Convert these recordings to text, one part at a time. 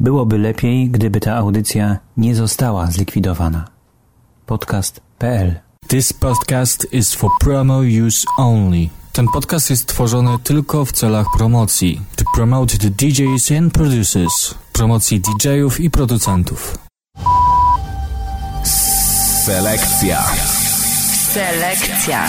Byłoby lepiej, gdyby ta audycja nie została zlikwidowana. Podcast.pl This podcast is for promo use only. Ten podcast jest tworzony tylko w celach promocji. To promote the DJs and producers. Promocji DJ-ów i producentów. Selekcja. Selekcja.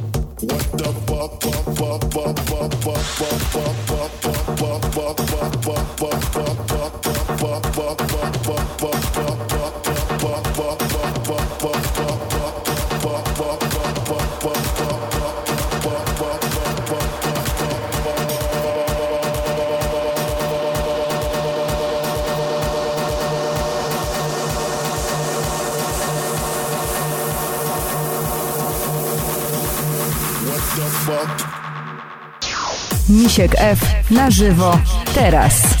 What the fuck? Misiek F na żywo teraz.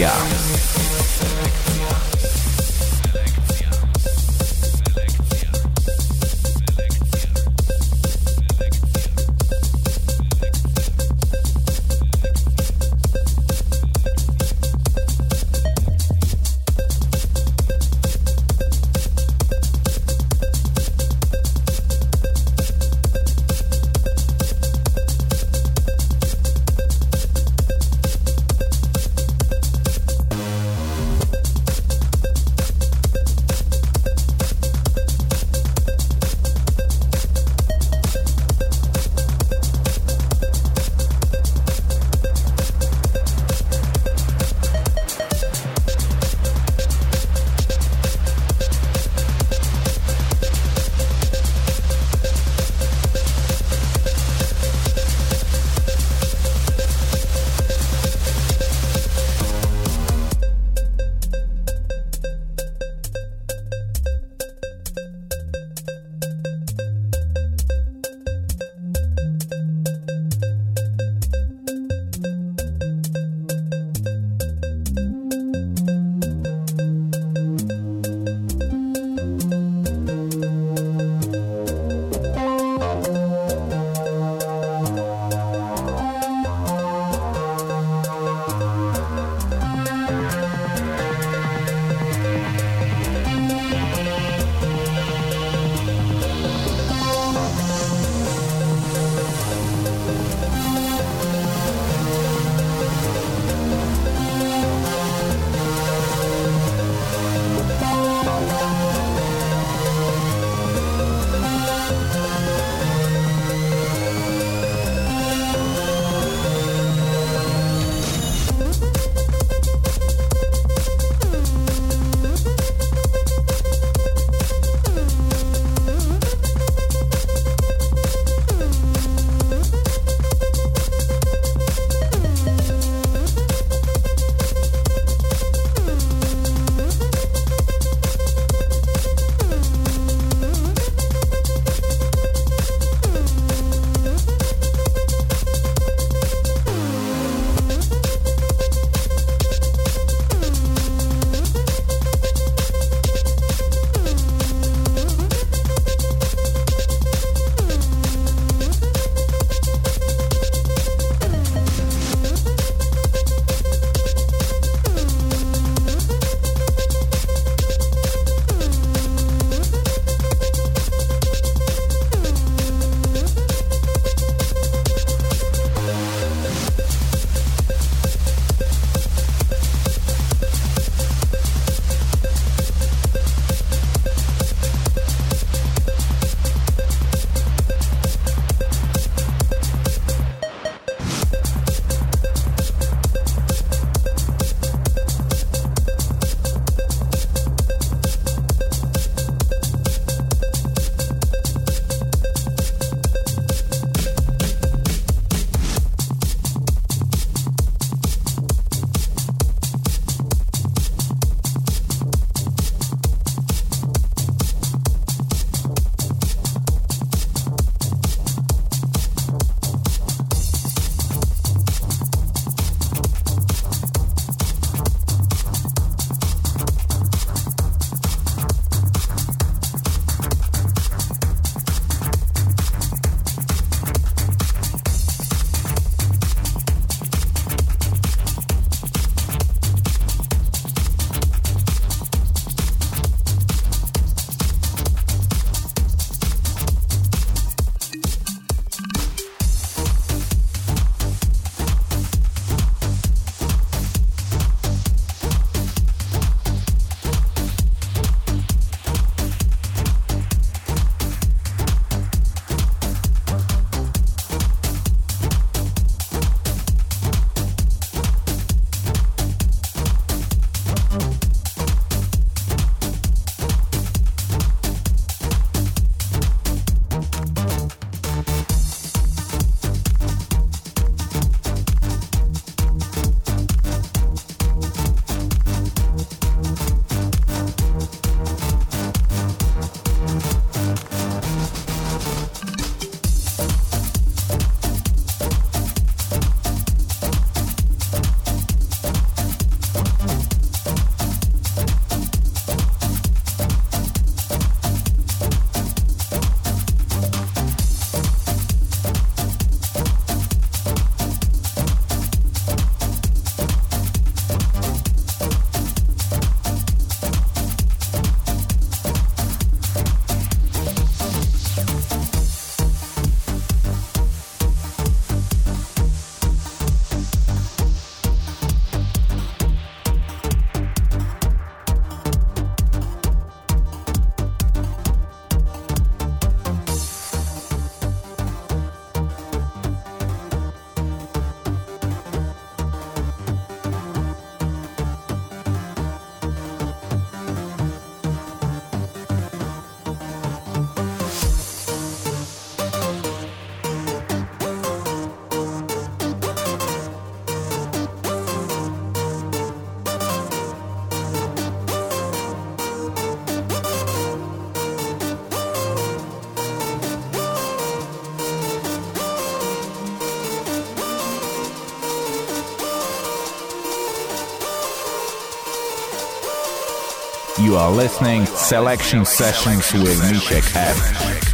fuck, You are listening Selection Sessions with Misiek F.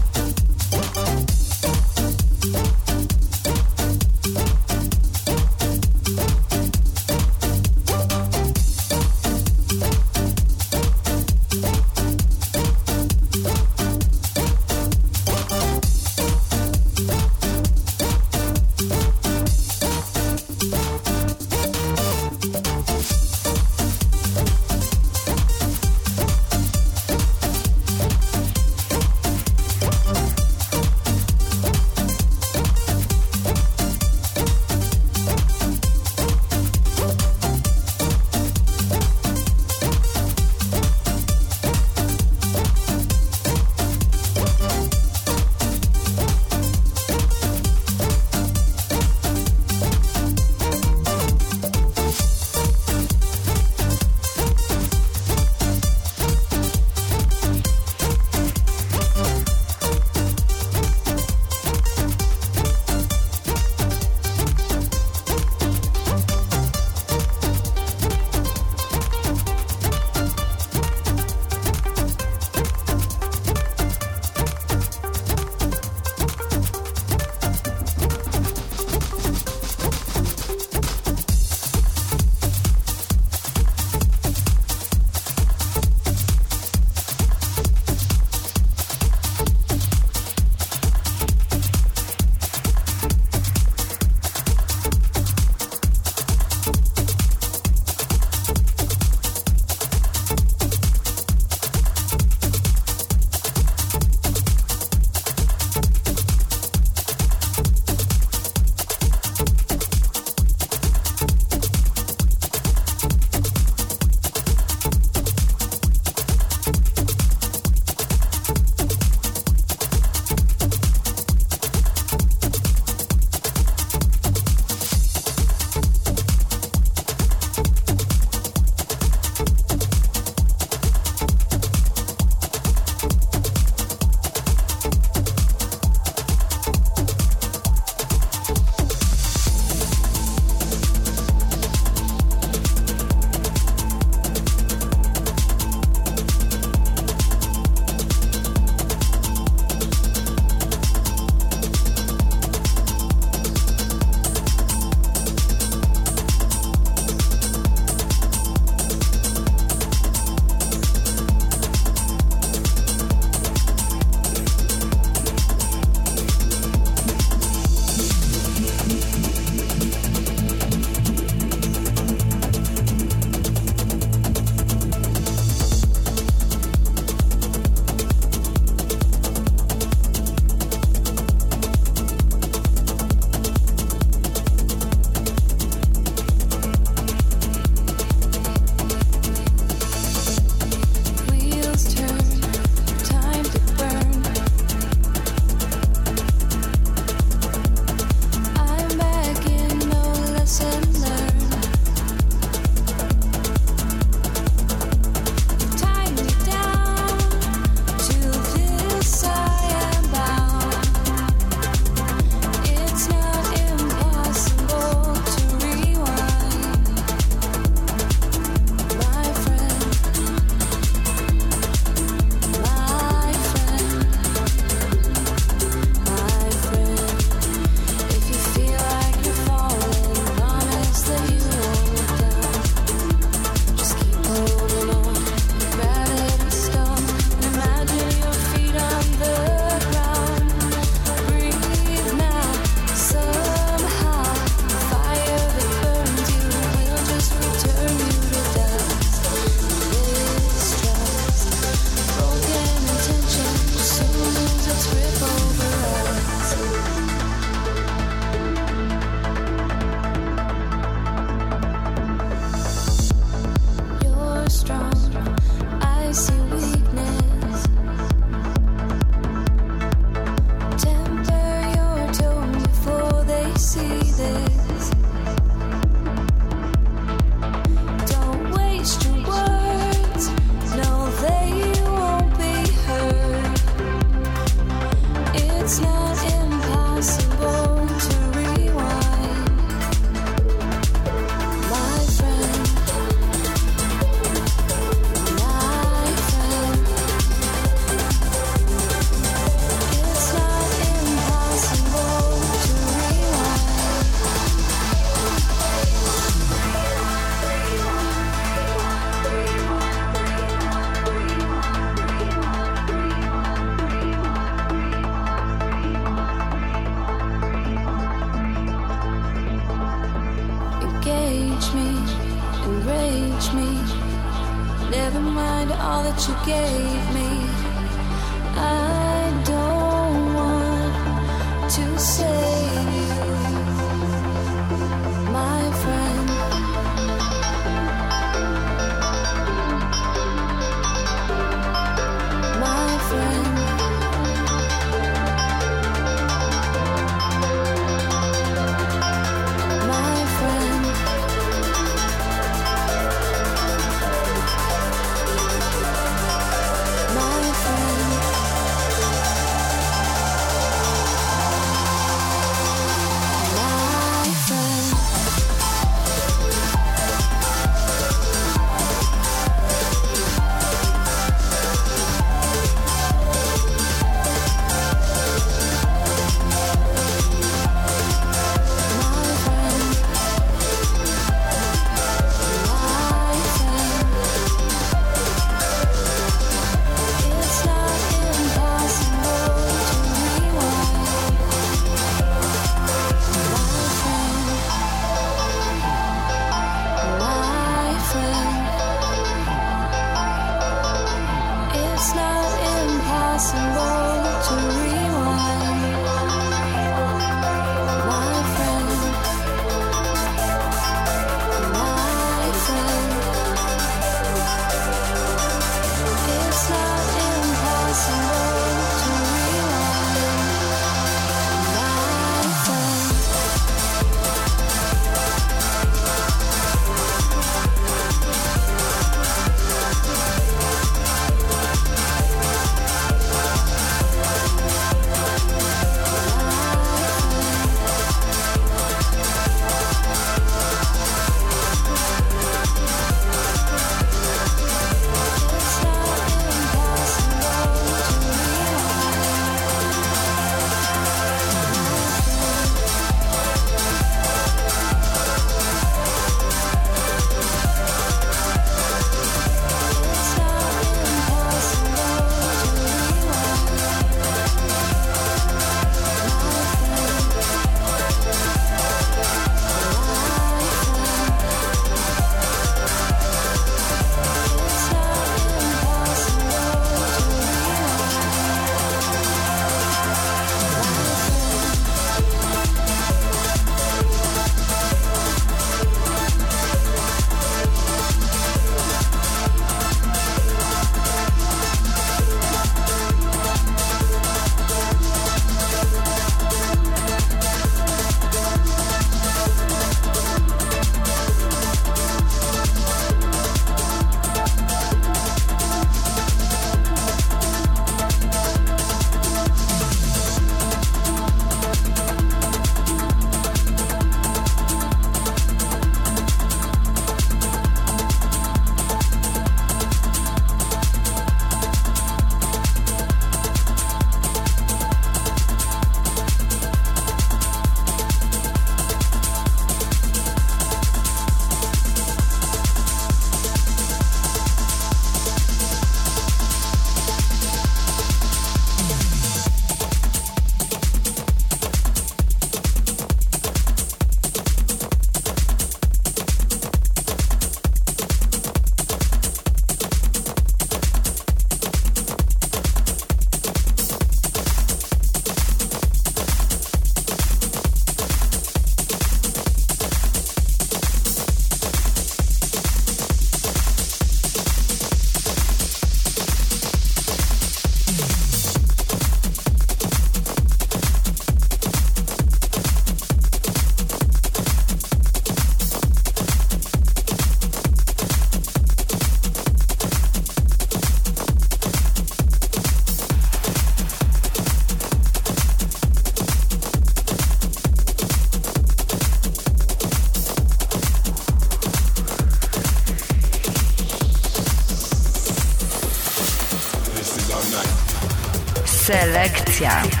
Valencia.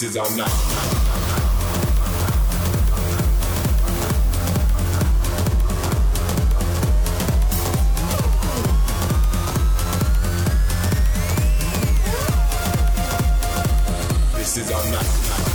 This is our night. This is our night.